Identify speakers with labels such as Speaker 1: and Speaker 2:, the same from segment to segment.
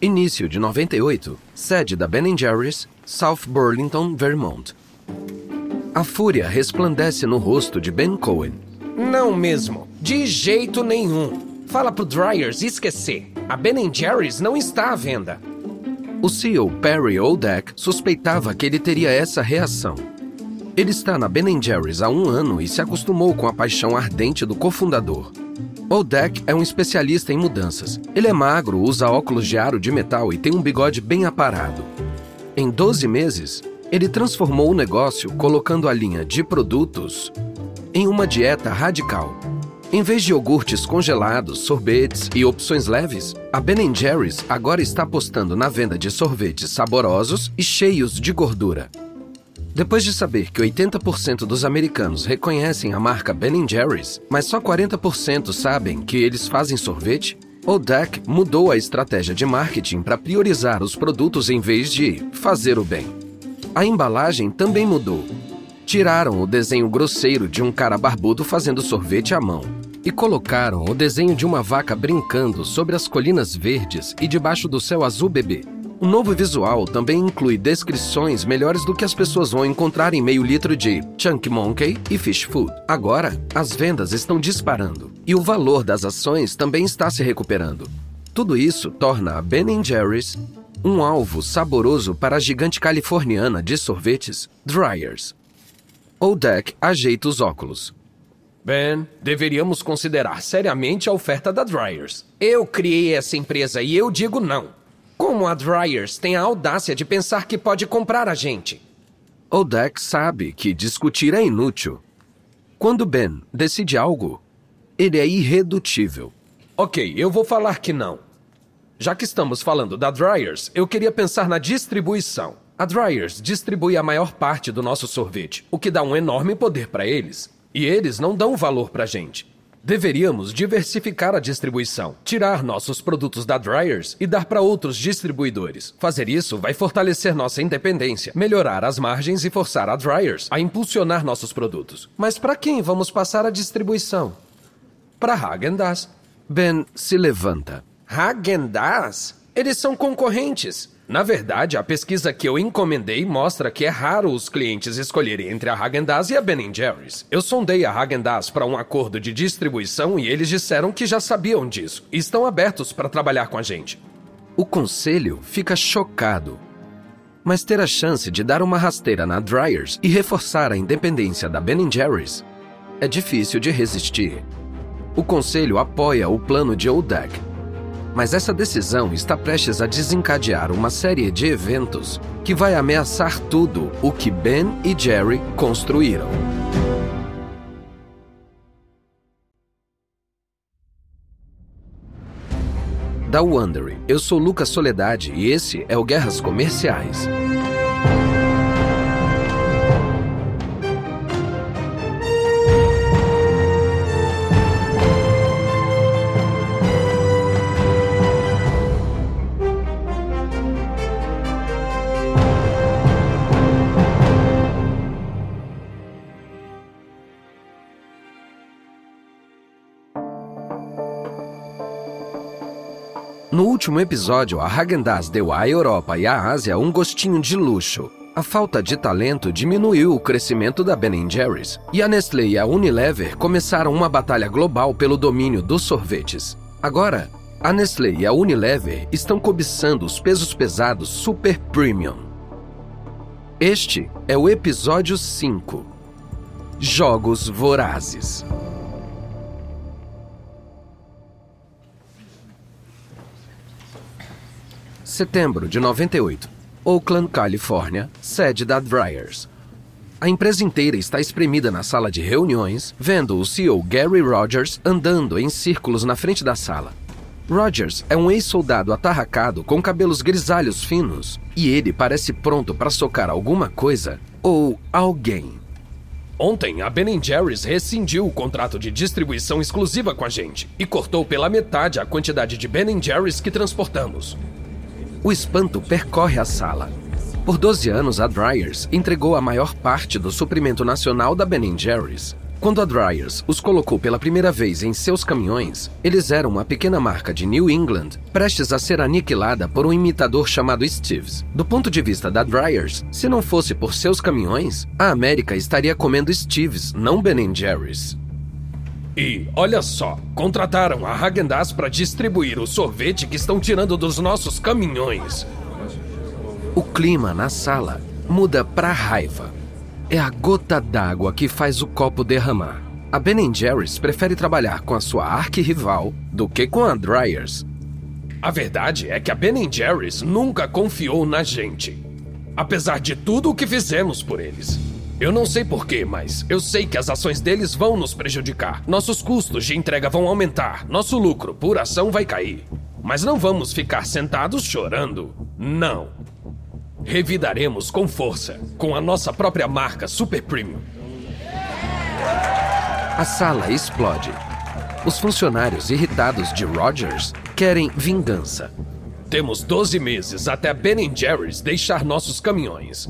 Speaker 1: Início de 98, sede da Ben Jerry's, South Burlington, Vermont. A fúria resplandece no rosto de Ben Cohen.
Speaker 2: Não mesmo. De jeito nenhum. Fala pro Dryers esquecer. A Ben Jerry's não está à venda.
Speaker 1: O CEO Perry Odeck suspeitava que ele teria essa reação. Ele está na Ben Jerry's há um ano e se acostumou com a paixão ardente do cofundador. Odeck é um especialista em mudanças. Ele é magro, usa óculos de aro de metal e tem um bigode bem aparado. Em 12 meses, ele transformou o negócio colocando a linha de produtos em uma dieta radical. Em vez de iogurtes congelados, sorvetes e opções leves, a Ben Jerry's agora está apostando na venda de sorvetes saborosos e cheios de gordura. Depois de saber que 80% dos americanos reconhecem a marca Ben Jerry's, mas só 40% sabem que eles fazem sorvete, Odak mudou a estratégia de marketing para priorizar os produtos em vez de fazer o bem. A embalagem também mudou. Tiraram o desenho grosseiro de um cara barbudo fazendo sorvete à mão e colocaram o desenho de uma vaca brincando sobre as colinas verdes e debaixo do céu azul bebê. O novo visual também inclui descrições melhores do que as pessoas vão encontrar em meio litro de Chunk Monkey e Fish Food. Agora, as vendas estão disparando e o valor das ações também está se recuperando. Tudo isso torna a Ben Jerry's um alvo saboroso para a gigante californiana de sorvetes Dryers. Odeck ajeita os óculos.
Speaker 2: Ben, deveríamos considerar seriamente a oferta da Dryers. Eu criei essa empresa e eu digo não. Como a Dryers tem a audácia de pensar que pode comprar a gente?
Speaker 1: Odeck sabe que discutir é inútil. Quando Ben decide algo, ele é irredutível.
Speaker 2: Ok, eu vou falar que não. Já que estamos falando da Dryers, eu queria pensar na distribuição. A Dryers distribui a maior parte do nosso sorvete, o que dá um enorme poder para eles. E eles não dão valor para a gente. Deveríamos diversificar a distribuição, tirar nossos produtos da Dryers e dar para outros distribuidores. Fazer isso vai fortalecer nossa independência, melhorar as margens e forçar a Dryers a impulsionar nossos produtos. Mas para quem vamos passar a distribuição? Para Häagen-Dazs.
Speaker 1: Ben se levanta.
Speaker 2: Häagen-Dazs? Eles são concorrentes. Na verdade, a pesquisa que eu encomendei mostra que é raro os clientes escolherem entre a Häagen-Dazs e a Ben Jerry's. Eu sondei a Häagen-Dazs para um acordo de distribuição e eles disseram que já sabiam disso e estão abertos para trabalhar com a gente.
Speaker 1: O conselho fica chocado. Mas ter a chance de dar uma rasteira na Dryers e reforçar a independência da Ben Jerry's é difícil de resistir. O conselho apoia o plano de Odag mas essa decisão está prestes a desencadear uma série de eventos que vai ameaçar tudo o que Ben e Jerry construíram. Da Wondery, eu sou Lucas Soledade e esse é o Guerras Comerciais. Último episódio, a Häagen-Dazs deu à Europa e à Ásia um gostinho de luxo. A falta de talento diminuiu o crescimento da Ben Jerry's, e a Nestlé e a Unilever começaram uma batalha global pelo domínio dos sorvetes. Agora, a Nestlé e a Unilever estão cobiçando os pesos pesados super premium. Este é o episódio 5 Jogos Vorazes. Setembro de 98. Oakland, Califórnia, sede da Dryers. A empresa inteira está espremida na sala de reuniões, vendo o CEO Gary Rogers andando em círculos na frente da sala. Rogers é um ex-soldado atarracado com cabelos grisalhos finos e ele parece pronto para socar alguma coisa ou alguém.
Speaker 2: Ontem, a Ben Jerry's rescindiu o contrato de distribuição exclusiva com a gente e cortou pela metade a quantidade de Ben Jerry's que transportamos.
Speaker 1: O espanto percorre a sala. Por 12 anos, a Dryers entregou a maior parte do suprimento nacional da Ben Jerry's. Quando a Dryers os colocou pela primeira vez em seus caminhões, eles eram uma pequena marca de New England prestes a ser aniquilada por um imitador chamado Steves. Do ponto de vista da Dryers, se não fosse por seus caminhões, a América estaria comendo Steves, não Ben Jerry's.
Speaker 2: E, olha só, contrataram a Häagen-Dazs para distribuir o sorvete que estão tirando dos nossos caminhões.
Speaker 1: O clima na sala muda para raiva. É a gota d'água que faz o copo derramar. A Ben Jerry's prefere trabalhar com a sua arquirrival do que com a Dryers.
Speaker 2: A verdade é que a Ben Jerry's nunca confiou na gente. Apesar de tudo o que fizemos por eles. Eu não sei porquê, mas eu sei que as ações deles vão nos prejudicar. Nossos custos de entrega vão aumentar, nosso lucro por ação vai cair. Mas não vamos ficar sentados chorando. Não. Revidaremos com força, com a nossa própria marca Super Premium.
Speaker 1: A sala explode. Os funcionários irritados de Rogers querem vingança.
Speaker 2: Temos 12 meses até a Ben Jerry's deixar nossos caminhões.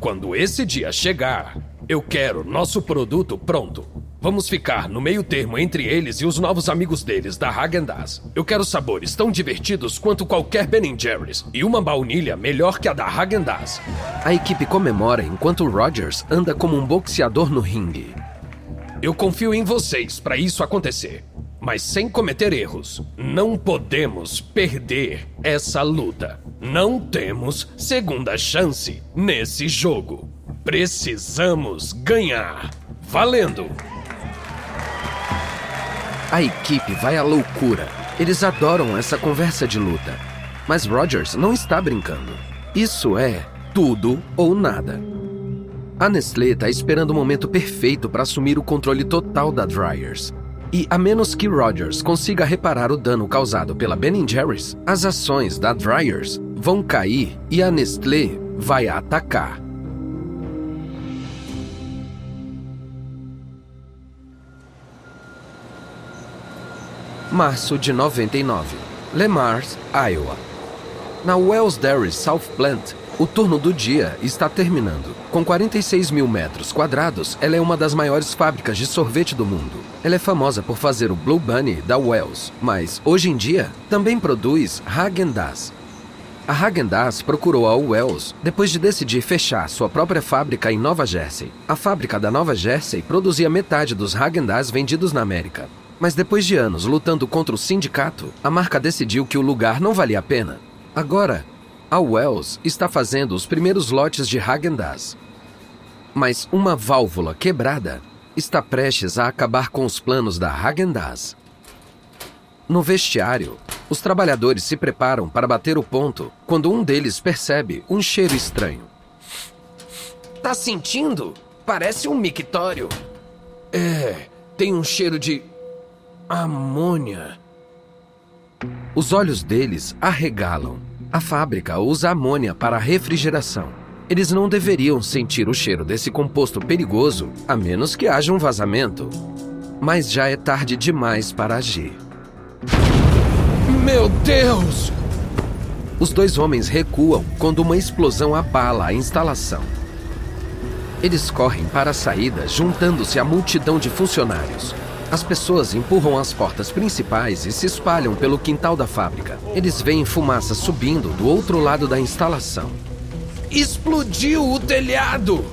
Speaker 2: Quando esse dia chegar, eu quero nosso produto pronto. Vamos ficar no meio termo entre eles e os novos amigos deles da Häagen-Dazs. Eu quero sabores tão divertidos quanto qualquer Ben Jerry's e uma baunilha melhor que a da Häagen-Dazs.
Speaker 1: A equipe comemora enquanto Rogers anda como um boxeador no ringue.
Speaker 2: Eu confio em vocês para isso acontecer, mas sem cometer erros. Não podemos perder essa luta. Não temos segunda chance nesse jogo. Precisamos ganhar. Valendo!
Speaker 1: A equipe vai à loucura. Eles adoram essa conversa de luta. Mas Rogers não está brincando. Isso é tudo ou nada. A Nestlé está esperando o momento perfeito para assumir o controle total da Dryers. E a menos que Rogers consiga reparar o dano causado pela Ben Jerry's, as ações da Dryers vão cair e a Nestlé vai atacar. Março de 99. Le Mars, Iowa. Na Wells Dairy South Plant, o turno do dia está terminando. Com 46 mil metros quadrados, ela é uma das maiores fábricas de sorvete do mundo. Ela é famosa por fazer o Blue Bunny da Wells, mas hoje em dia também produz Häagen-Dazs. A Häagen-Dazs procurou a Wells depois de decidir fechar sua própria fábrica em Nova Jersey. A fábrica da Nova Jersey produzia metade dos Häagen-Dazs vendidos na América. Mas depois de anos lutando contra o sindicato, a marca decidiu que o lugar não valia a pena. Agora, a Wells está fazendo os primeiros lotes de Häagen-Dazs. Mas uma válvula quebrada está prestes a acabar com os planos da Häagen-Dazs. No vestiário, os trabalhadores se preparam para bater o ponto quando um deles percebe um cheiro estranho.
Speaker 2: Tá sentindo? Parece um mictório. É, tem um cheiro de amônia.
Speaker 1: Os olhos deles arregalam. A fábrica usa amônia para refrigeração. Eles não deveriam sentir o cheiro desse composto perigoso, a menos que haja um vazamento. Mas já é tarde demais para agir.
Speaker 2: Meu Deus!
Speaker 1: Os dois homens recuam quando uma explosão abala a instalação. Eles correm para a saída, juntando-se à multidão de funcionários. As pessoas empurram as portas principais e se espalham pelo quintal da fábrica. Eles veem fumaça subindo do outro lado da instalação.
Speaker 2: Explodiu o telhado!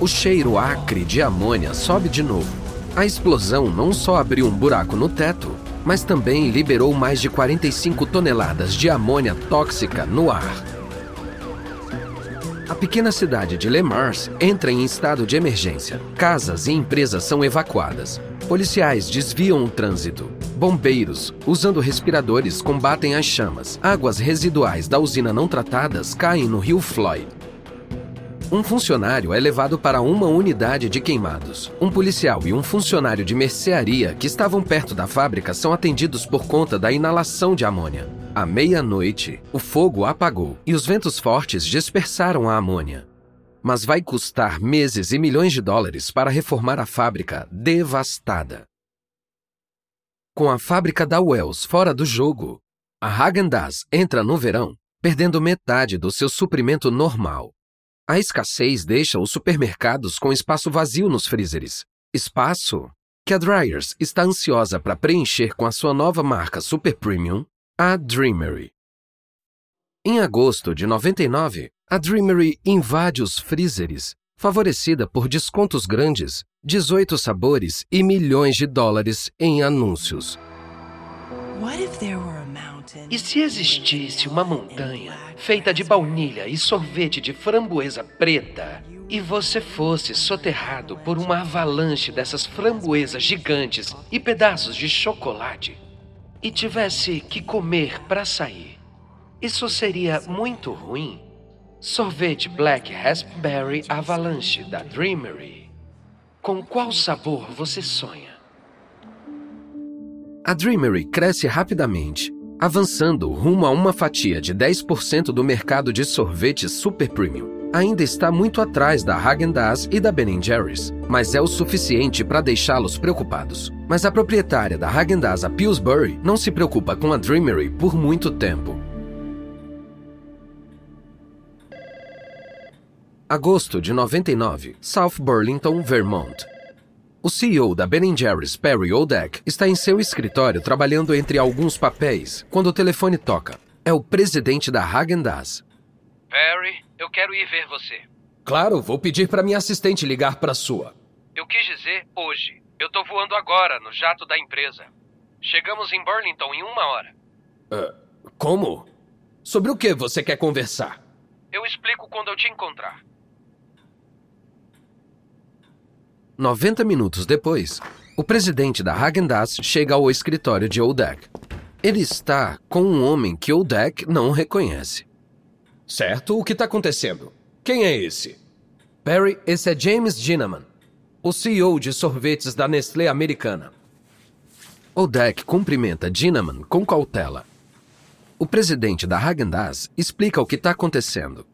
Speaker 1: O cheiro acre de amônia sobe de novo. A explosão não só abriu um buraco no teto, mas também liberou mais de 45 toneladas de amônia tóxica no ar. A pequena cidade de Le Mars entra em estado de emergência. Casas e empresas são evacuadas. Policiais desviam o trânsito. Bombeiros, usando respiradores, combatem as chamas. Águas residuais da usina não tratadas caem no rio Floyd. Um funcionário é levado para uma unidade de queimados. Um policial e um funcionário de mercearia que estavam perto da fábrica são atendidos por conta da inalação de amônia. À meia-noite, o fogo apagou e os ventos fortes dispersaram a amônia mas vai custar meses e milhões de dólares para reformar a fábrica devastada. Com a fábrica da Wells fora do jogo, a Häagen-Dazs entra no verão perdendo metade do seu suprimento normal. A escassez deixa os supermercados com espaço vazio nos freezers. Espaço que a Dryers está ansiosa para preencher com a sua nova marca Super Premium, a Dreamery. Em agosto de 99, a Dreamery invade os freezers, favorecida por descontos grandes, 18 sabores e milhões de dólares em anúncios.
Speaker 2: E se existisse uma montanha feita de baunilha e sorvete de framboesa preta e você fosse soterrado por uma avalanche dessas framboesas gigantes e pedaços de chocolate e tivesse que comer para sair, isso seria muito ruim? Sorvete Black Raspberry Avalanche da Dreamery. Com qual sabor você sonha?
Speaker 1: A Dreamery cresce rapidamente, avançando rumo a uma fatia de 10% do mercado de sorvetes super premium. Ainda está muito atrás da Häagen-Dazs e da Ben Jerry's, mas é o suficiente para deixá-los preocupados. Mas a proprietária da Häagen-Dazs, a Pillsbury, não se preocupa com a Dreamery por muito tempo. Agosto de 99, South Burlington, Vermont. O CEO da Ben Jerry's, Perry Odak, está em seu escritório trabalhando entre alguns papéis quando o telefone toca. É o presidente da Häagen-Dazs.
Speaker 3: Perry, eu quero ir ver você.
Speaker 2: Claro, vou pedir para minha assistente ligar para sua.
Speaker 3: Eu quis dizer hoje. Eu tô voando agora no jato da empresa. Chegamos em Burlington em uma hora.
Speaker 2: Uh, como? Sobre o que você quer conversar?
Speaker 3: Eu explico quando eu te encontrar.
Speaker 1: 90 minutos depois, o presidente da Häagen-Dazs chega ao escritório de Odak. Ele está com um homem que Odak não reconhece.
Speaker 2: Certo, o que está acontecendo? Quem é esse? Perry, esse é James Ginnaman, o CEO de sorvetes da Nestlé americana.
Speaker 1: Odak cumprimenta Ginnaman com cautela. O presidente da Häagen-Dazs explica o que está acontecendo.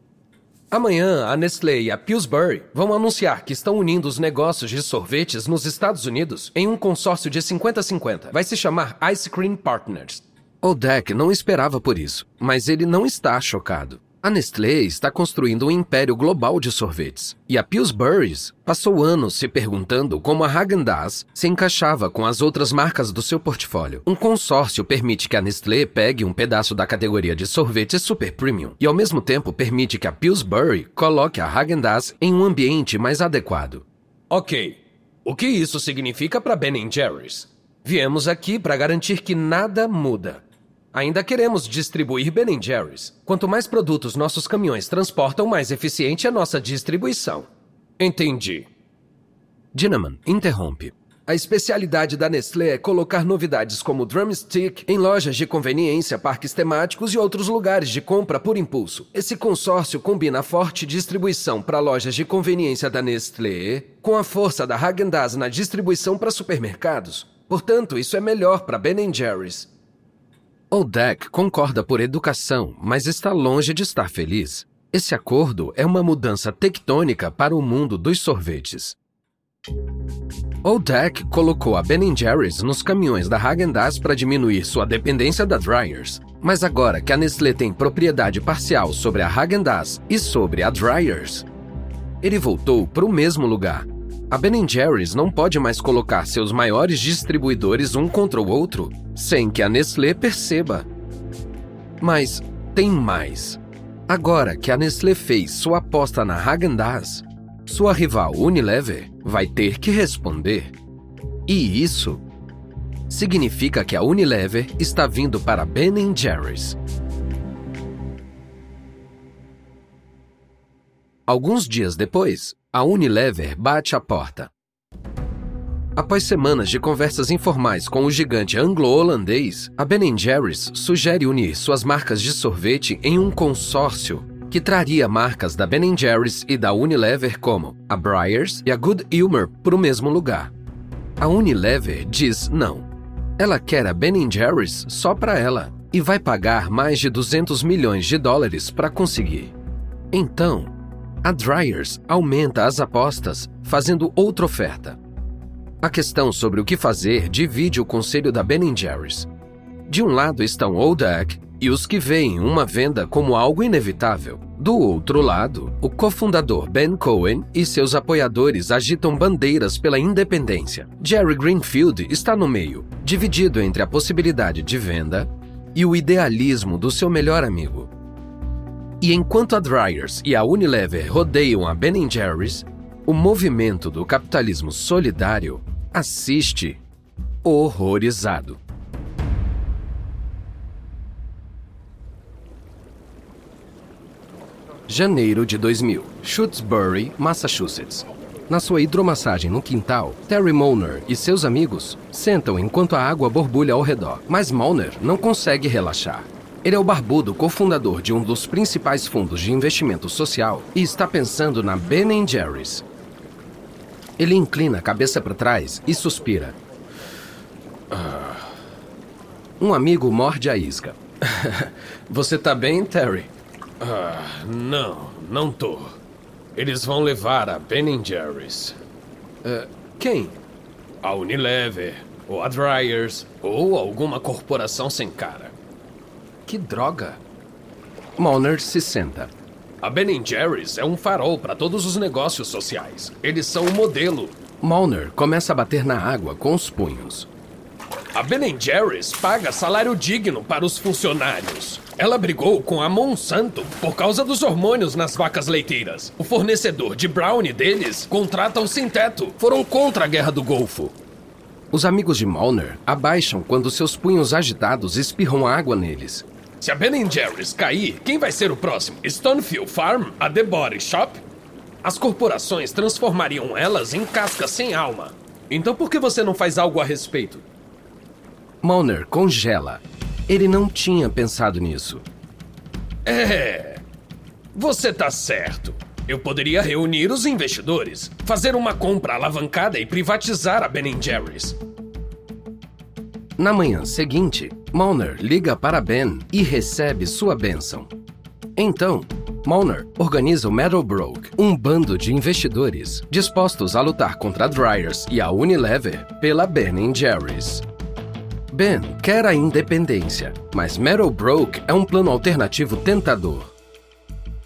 Speaker 2: Amanhã, a Nestlé e a Pillsbury vão anunciar que estão unindo os negócios de sorvetes nos Estados Unidos em um consórcio de 50-50. Vai se chamar Ice Cream Partners.
Speaker 1: Odak não esperava por isso, mas ele não está chocado. A Nestlé está construindo um império global de sorvetes. E a Pillsbury's passou anos se perguntando como a Häagen-Dazs se encaixava com as outras marcas do seu portfólio. Um consórcio permite que a Nestlé pegue um pedaço da categoria de sorvetes super premium e ao mesmo tempo permite que a Pillsbury coloque a Häagen-Dazs em um ambiente mais adequado.
Speaker 2: Ok. O que isso significa para Ben Jerry's? Viemos aqui para garantir que nada muda. Ainda queremos distribuir Ben Jerry's. Quanto mais produtos nossos caminhões transportam, mais eficiente é nossa distribuição. Entendi.
Speaker 1: Dinaman interrompe.
Speaker 2: A especialidade da Nestlé é colocar novidades como Drumstick em lojas de conveniência, parques temáticos e outros lugares de compra por impulso. Esse consórcio combina a forte distribuição para lojas de conveniência da Nestlé com a força da Häagen-Dazs na distribuição para supermercados. Portanto, isso é melhor para Ben Jerry's.
Speaker 1: Odak concorda por educação, mas está longe de estar feliz. Esse acordo é uma mudança tectônica para o mundo dos sorvetes. Odak colocou a Ben Jerry's nos caminhões da Häagen-Dazs para diminuir sua dependência da Dryers. Mas agora que a Nestlé tem propriedade parcial sobre a Häagen-Dazs e sobre a Dryers, ele voltou para o mesmo lugar, a Ben Jerry's não pode mais colocar seus maiores distribuidores um contra o outro sem que a Nestlé perceba. Mas tem mais. Agora que a Nestlé fez sua aposta na Häagen-Dazs, sua rival Unilever vai ter que responder. E isso significa que a Unilever está vindo para Ben Jerry's. Alguns dias depois, a Unilever bate a porta. Após semanas de conversas informais com o gigante anglo-holandês, a Ben Jerry's sugere unir suas marcas de sorvete em um consórcio que traria marcas da Ben Jerry's e da Unilever como a Breyers e a Good Humor para o mesmo lugar. A Unilever diz não. Ela quer a Ben Jerry's só para ela e vai pagar mais de 200 milhões de dólares para conseguir. Então, a Dryers aumenta as apostas, fazendo outra oferta. A questão sobre o que fazer divide o conselho da Ben Jerry's. De um lado estão Odak e os que veem uma venda como algo inevitável. Do outro lado, o cofundador Ben Cohen e seus apoiadores agitam bandeiras pela independência. Jerry Greenfield está no meio, dividido entre a possibilidade de venda e o idealismo do seu melhor amigo. E enquanto a Dryers e a Unilever rodeiam a Ben Jerry's, o movimento do capitalismo solidário assiste horrorizado. Janeiro de 2000, Shutesbury, Massachusetts. Na sua hidromassagem no quintal, Terry Moner e seus amigos sentam enquanto a água borbulha ao redor. Mas Moner não consegue relaxar. Ele é o barbudo cofundador de um dos principais fundos de investimento social e está pensando na Ben Jerry's. Ele inclina a cabeça para trás e suspira. Um amigo morde a isca.
Speaker 2: Você tá bem, Terry? Ah, não, não tô. Eles vão levar a Ben Jerry's.
Speaker 1: Uh, quem?
Speaker 2: A Unilever, ou a Dryers, ou alguma corporação sem cara.
Speaker 1: Que droga! Molner se senta.
Speaker 2: A Ben Jerry's é um farol para todos os negócios sociais. Eles são o modelo.
Speaker 1: Molner começa a bater na água com os punhos.
Speaker 2: A Ben Jerry's paga salário digno para os funcionários. Ela brigou com a Monsanto por causa dos hormônios nas vacas leiteiras. O fornecedor de brownie deles contrata um sem-teto. Foram contra a Guerra do Golfo.
Speaker 1: Os amigos de Molner abaixam quando seus punhos agitados espirram água neles.
Speaker 2: Se a Ben Jerry's cair, quem vai ser o próximo? Stonefield Farm? A The Body Shop? As corporações transformariam elas em cascas sem alma. Então por que você não faz algo a respeito?
Speaker 1: Molner congela. Ele não tinha pensado nisso.
Speaker 2: É. Você tá certo. Eu poderia reunir os investidores, fazer uma compra alavancada e privatizar a Ben Jerry's.
Speaker 1: Na manhã seguinte, Molner liga para Ben e recebe sua bênção. Então, Molner organiza o Meadowbrook, um bando de investidores dispostos a lutar contra a Dryers e a Unilever pela Ben Jerry's. Ben quer a independência, mas Meadowbrook é um plano alternativo tentador.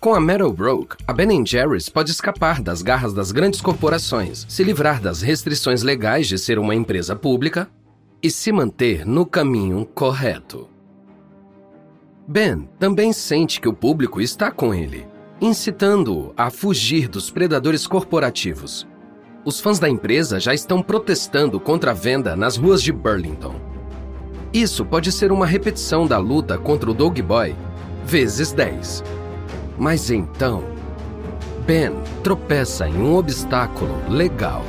Speaker 1: Com a Meadowbrook, a Ben Jerry's pode escapar das garras das grandes corporações, se livrar das restrições legais de ser uma empresa pública e se manter no caminho correto. Ben também sente que o público está com ele, incitando-o a fugir dos predadores corporativos. Os fãs da empresa já estão protestando contra a venda nas ruas de Burlington. Isso pode ser uma repetição da luta contra o Dog Boy, vezes 10. Mas então, Ben tropeça em um obstáculo legal.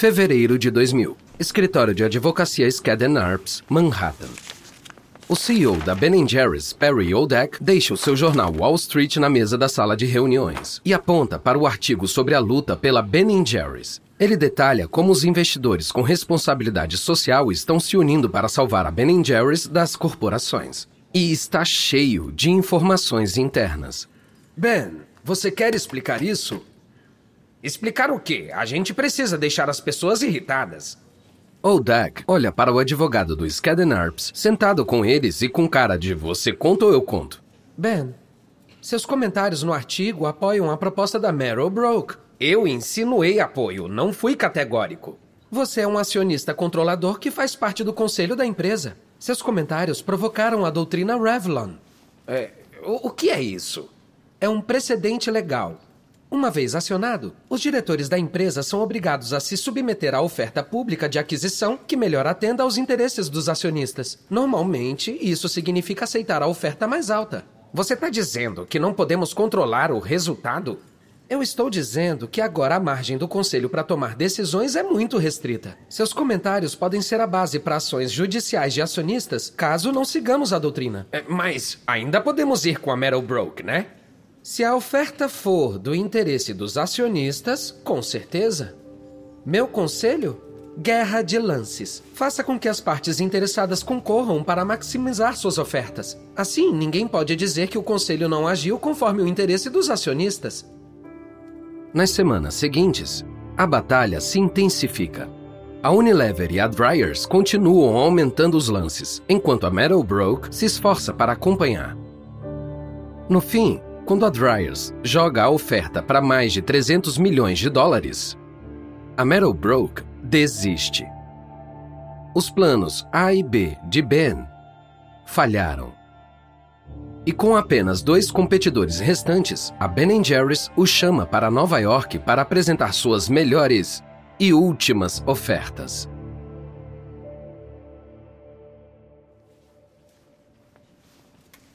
Speaker 1: Fevereiro de 2000. Escritório de advocacia Skadden Arps, Manhattan. O CEO da Ben Jerry's, Perry Odak, deixa o seu jornal Wall Street na mesa da sala de reuniões e aponta para o artigo sobre a luta pela Ben Jerry's. Ele detalha como os investidores com responsabilidade social estão se unindo para salvar a Ben Jerry's das corporações. E está cheio de informações internas.
Speaker 2: Ben, você quer explicar isso? Explicar o quê? A gente precisa deixar as pessoas irritadas.
Speaker 1: Odak olha para o advogado do Skadden Arps, sentado com eles e com cara de você conta ou eu conto.
Speaker 4: Ben, seus comentários no artigo apoiam a proposta da Meryl Broke.
Speaker 2: Eu insinuei apoio, não fui categórico.
Speaker 4: Você é um acionista controlador que faz parte do conselho da empresa. Seus comentários provocaram a doutrina Revlon.
Speaker 2: É, o, o que é isso?
Speaker 4: É um precedente legal. Uma vez acionado, os diretores da empresa são obrigados a se submeter à oferta pública de aquisição que melhor atenda aos interesses dos acionistas. Normalmente, isso significa aceitar a oferta mais alta.
Speaker 2: Você está dizendo que não podemos controlar o resultado?
Speaker 4: Eu estou dizendo que agora a margem do conselho para tomar decisões é muito restrita. Seus comentários podem ser a base para ações judiciais de acionistas caso não sigamos a doutrina.
Speaker 2: É, mas ainda podemos ir com a Metal Broke, né?
Speaker 4: Se a oferta for do interesse dos acionistas, com certeza. Meu conselho? Guerra de lances. Faça com que as partes interessadas concorram para maximizar suas ofertas. Assim, ninguém pode dizer que o conselho não agiu conforme o interesse dos acionistas.
Speaker 1: Nas semanas seguintes, a batalha se intensifica. A Unilever e a Dryers continuam aumentando os lances, enquanto a Meadowbrook se esforça para acompanhar. No fim, quando a Dryers joga a oferta para mais de 300 milhões de dólares, a Meadowbrook desiste. Os planos A e B de Ben falharam. E com apenas dois competidores restantes, a Ben Jerry's o chama para Nova York para apresentar suas melhores e últimas ofertas.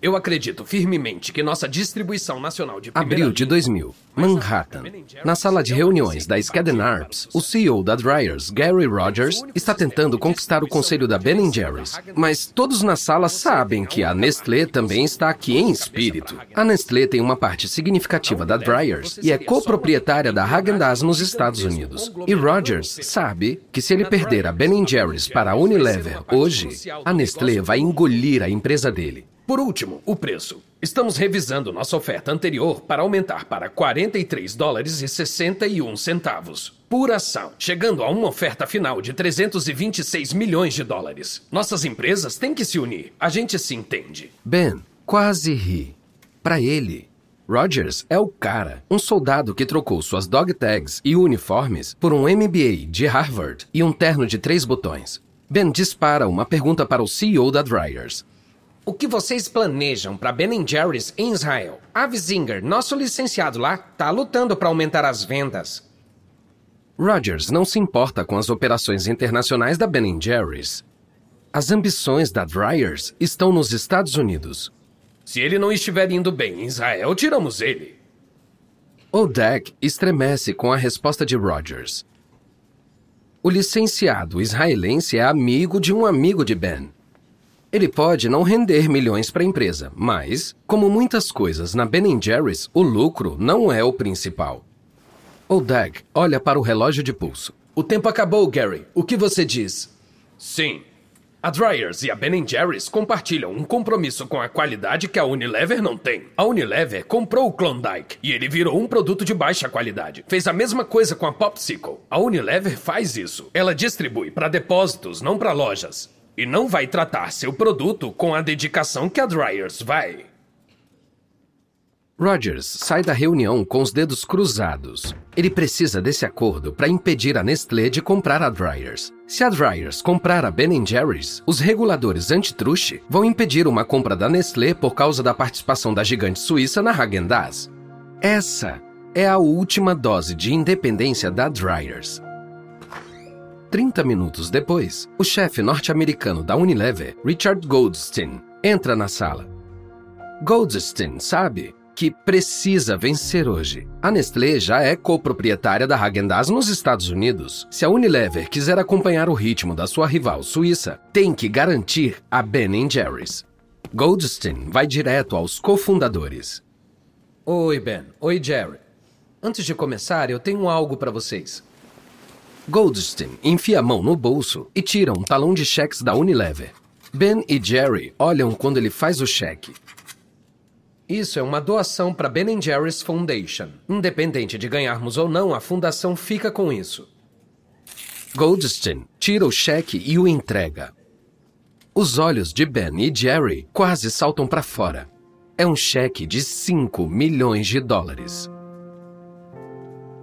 Speaker 2: Eu acredito firmemente que nossa distribuição nacional de
Speaker 1: Abril de 2000, Manhattan. Na sala de reuniões da Skadden Arps, o CEO da Dryers, Gary Rogers, está tentando conquistar o conselho da Ben Jerry's. Mas todos na sala sabem que a Nestlé também está aqui em espírito. A Nestlé tem uma parte significativa da Dryers e é coproprietária da Häagen-Dazs nos Estados Unidos. E Rogers sabe que se ele perder a Ben Jerry's para a Unilever hoje, a Nestlé vai engolir a empresa dele.
Speaker 2: Por último, o preço. Estamos revisando nossa oferta anterior para aumentar para 43 dólares e 61 centavos por ação, chegando a uma oferta final de 326 milhões de dólares. Nossas empresas têm que se unir. A gente se entende.
Speaker 1: Ben quase ri. Para ele, Rogers é o cara, um soldado que trocou suas dog tags e uniformes por um MBA de Harvard e um terno de três botões. Ben dispara uma pergunta para o CEO da Dryers.
Speaker 4: O que vocês planejam para Ben Jerry's em Israel? Avi Zinger, nosso licenciado lá, está lutando para aumentar as vendas.
Speaker 1: Rogers não se importa com as operações internacionais da Ben Jerry's. As ambições da Dryers estão nos Estados Unidos.
Speaker 2: Se ele não estiver indo bem em Israel, tiramos ele.
Speaker 1: Odak estremece com a resposta de Rogers. O licenciado israelense é amigo de um amigo de Ben. Ele pode não render milhões para a empresa, mas, como muitas coisas na Ben Jerry's, o lucro não é o principal. Odag olha para o relógio de pulso.
Speaker 2: O tempo acabou, Gary. O que você diz? Sim. A Dryers e a Ben Jerry's compartilham um compromisso com a qualidade que a Unilever não tem. A Unilever comprou o Klondike e ele virou um produto de baixa qualidade. Fez a mesma coisa com a Popsicle. A Unilever faz isso. Ela distribui para depósitos, não para lojas. E não vai tratar seu produto com a dedicação que a Dryers vai.
Speaker 1: Rogers sai da reunião com os dedos cruzados. Ele precisa desse acordo para impedir a Nestlé de comprar a Dryers. Se a Dryers comprar a Ben Jerry's, os reguladores antitruste vão impedir uma compra da Nestlé por causa da participação da gigante suíça na Häagen-Dazs. Essa é a última dose de independência da Dryers. 30 minutos depois, o chefe norte-americano da Unilever, Richard Goldstein, entra na sala. Goldstein sabe que precisa vencer hoje. A Nestlé já é coproprietária da Häagen-Dazs nos Estados Unidos. Se a Unilever quiser acompanhar o ritmo da sua rival suíça, tem que garantir a Ben Jerry's. Goldstein vai direto aos cofundadores.
Speaker 4: Oi, Ben. Oi, Jerry. Antes de começar, eu tenho algo para vocês.
Speaker 1: Goldstein enfia a mão no bolso e tira um talão de cheques da Unilever. Ben e Jerry olham quando ele faz o cheque.
Speaker 4: Isso é uma doação para Ben Jerry's Foundation. Independente de ganharmos ou não, a fundação fica com isso.
Speaker 1: Goldstein tira o cheque e o entrega. Os olhos de Ben e Jerry quase saltam para fora. É um cheque de 5 milhões de dólares.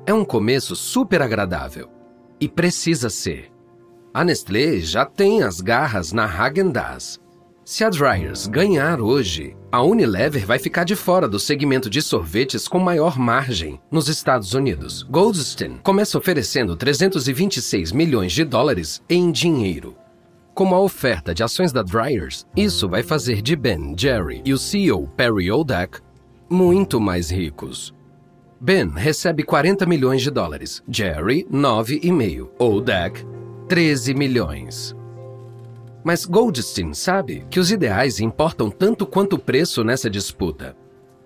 Speaker 1: É um começo super agradável. E precisa ser. A Nestlé já tem as garras na Häagen-Dazs. Se a Dryers ganhar hoje, a Unilever vai ficar de fora do segmento de sorvetes com maior margem nos Estados Unidos. Goldstein começa oferecendo 326 milhões de dólares em dinheiro. Como a oferta de ações da Dryers, isso vai fazer de Ben, Jerry e o CEO Perry Odak muito mais ricos. Ben recebe 40 milhões de dólares, Jerry, 9,5, Odak, 13 milhões. Mas Goldstein sabe que os ideais importam tanto quanto o preço nessa disputa.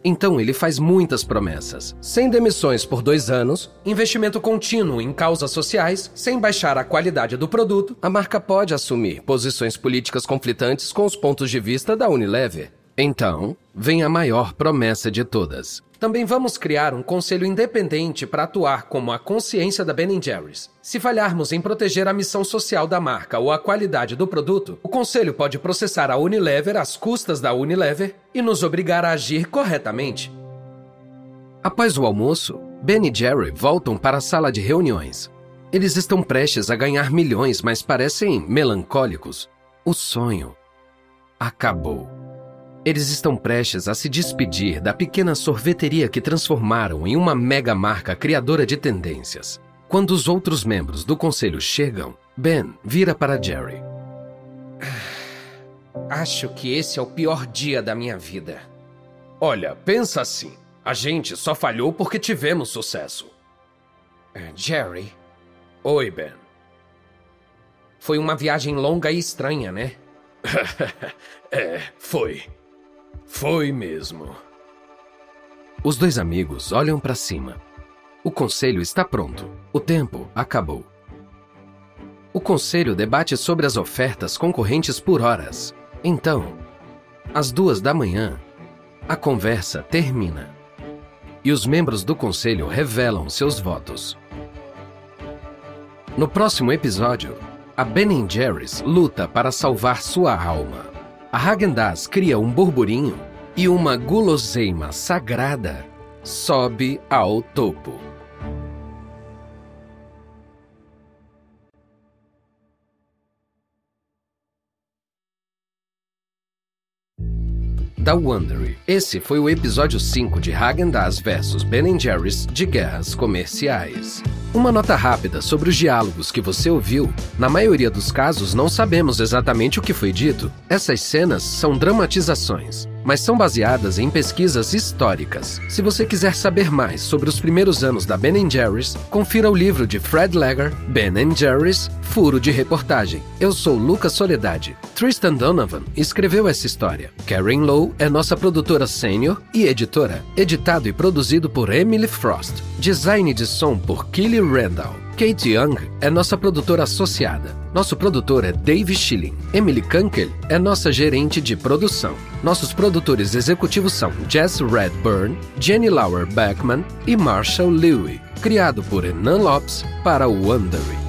Speaker 1: Então ele faz muitas promessas. Sem demissões por dois anos,
Speaker 2: investimento contínuo em causas sociais, sem baixar a qualidade do produto,
Speaker 1: a marca pode assumir posições políticas conflitantes com os pontos de vista da Unilever. Então, vem a maior promessa de todas.
Speaker 2: Também vamos criar um conselho independente para atuar como a consciência da Ben Jerry's. Se falharmos em proteger a missão social da marca ou a qualidade do produto, o conselho pode processar a Unilever às custas da Unilever e nos obrigar a agir corretamente.
Speaker 1: Após o almoço, Ben e Jerry voltam para a sala de reuniões. Eles estão prestes a ganhar milhões, mas parecem melancólicos. O sonho acabou. Eles estão prestes a se despedir da pequena sorveteria que transformaram em uma mega marca criadora de tendências. Quando os outros membros do conselho chegam, Ben vira para Jerry.
Speaker 2: Acho que esse é o pior dia da minha vida. Olha, pensa assim. A gente só falhou porque tivemos sucesso. É, Jerry. Oi, Ben. Foi uma viagem longa e estranha, né?
Speaker 3: é, foi. Foi mesmo.
Speaker 1: Os dois amigos olham para cima. O conselho está pronto. O tempo acabou. O conselho debate sobre as ofertas concorrentes por horas. Então, às duas da manhã, a conversa termina. E os membros do conselho revelam seus votos. No próximo episódio, a Ben Jerry's luta para salvar sua alma. A Häagen-Dazs cria um burburinho e uma guloseima sagrada sobe ao topo. Da Wondery. Esse foi o episódio 5 de Häagen-Dazs vs Ben Jerry's de Guerras Comerciais. Uma nota rápida sobre os diálogos que você ouviu. Na maioria dos casos, não sabemos exatamente o que foi dito. Essas cenas são dramatizações mas são baseadas em pesquisas históricas. Se você quiser saber mais sobre os primeiros anos da Ben Jerry's, confira o livro de Fred Legger, Ben Jerry's, Furo de Reportagem. Eu sou Lucas Soledade. Tristan Donovan escreveu essa história. Karen Lowe é nossa produtora sênior e editora. Editado e produzido por Emily Frost. Design de som por Kelly Randall. Kate Young é nossa produtora associada. Nosso produtor é Dave Schilling. Emily Kunkel é nossa gerente de produção. Nossos produtores executivos são Jess Redburn, Jenny Lauer Beckman e Marshall Lewy. Criado por Enan Lopes para o Wondery.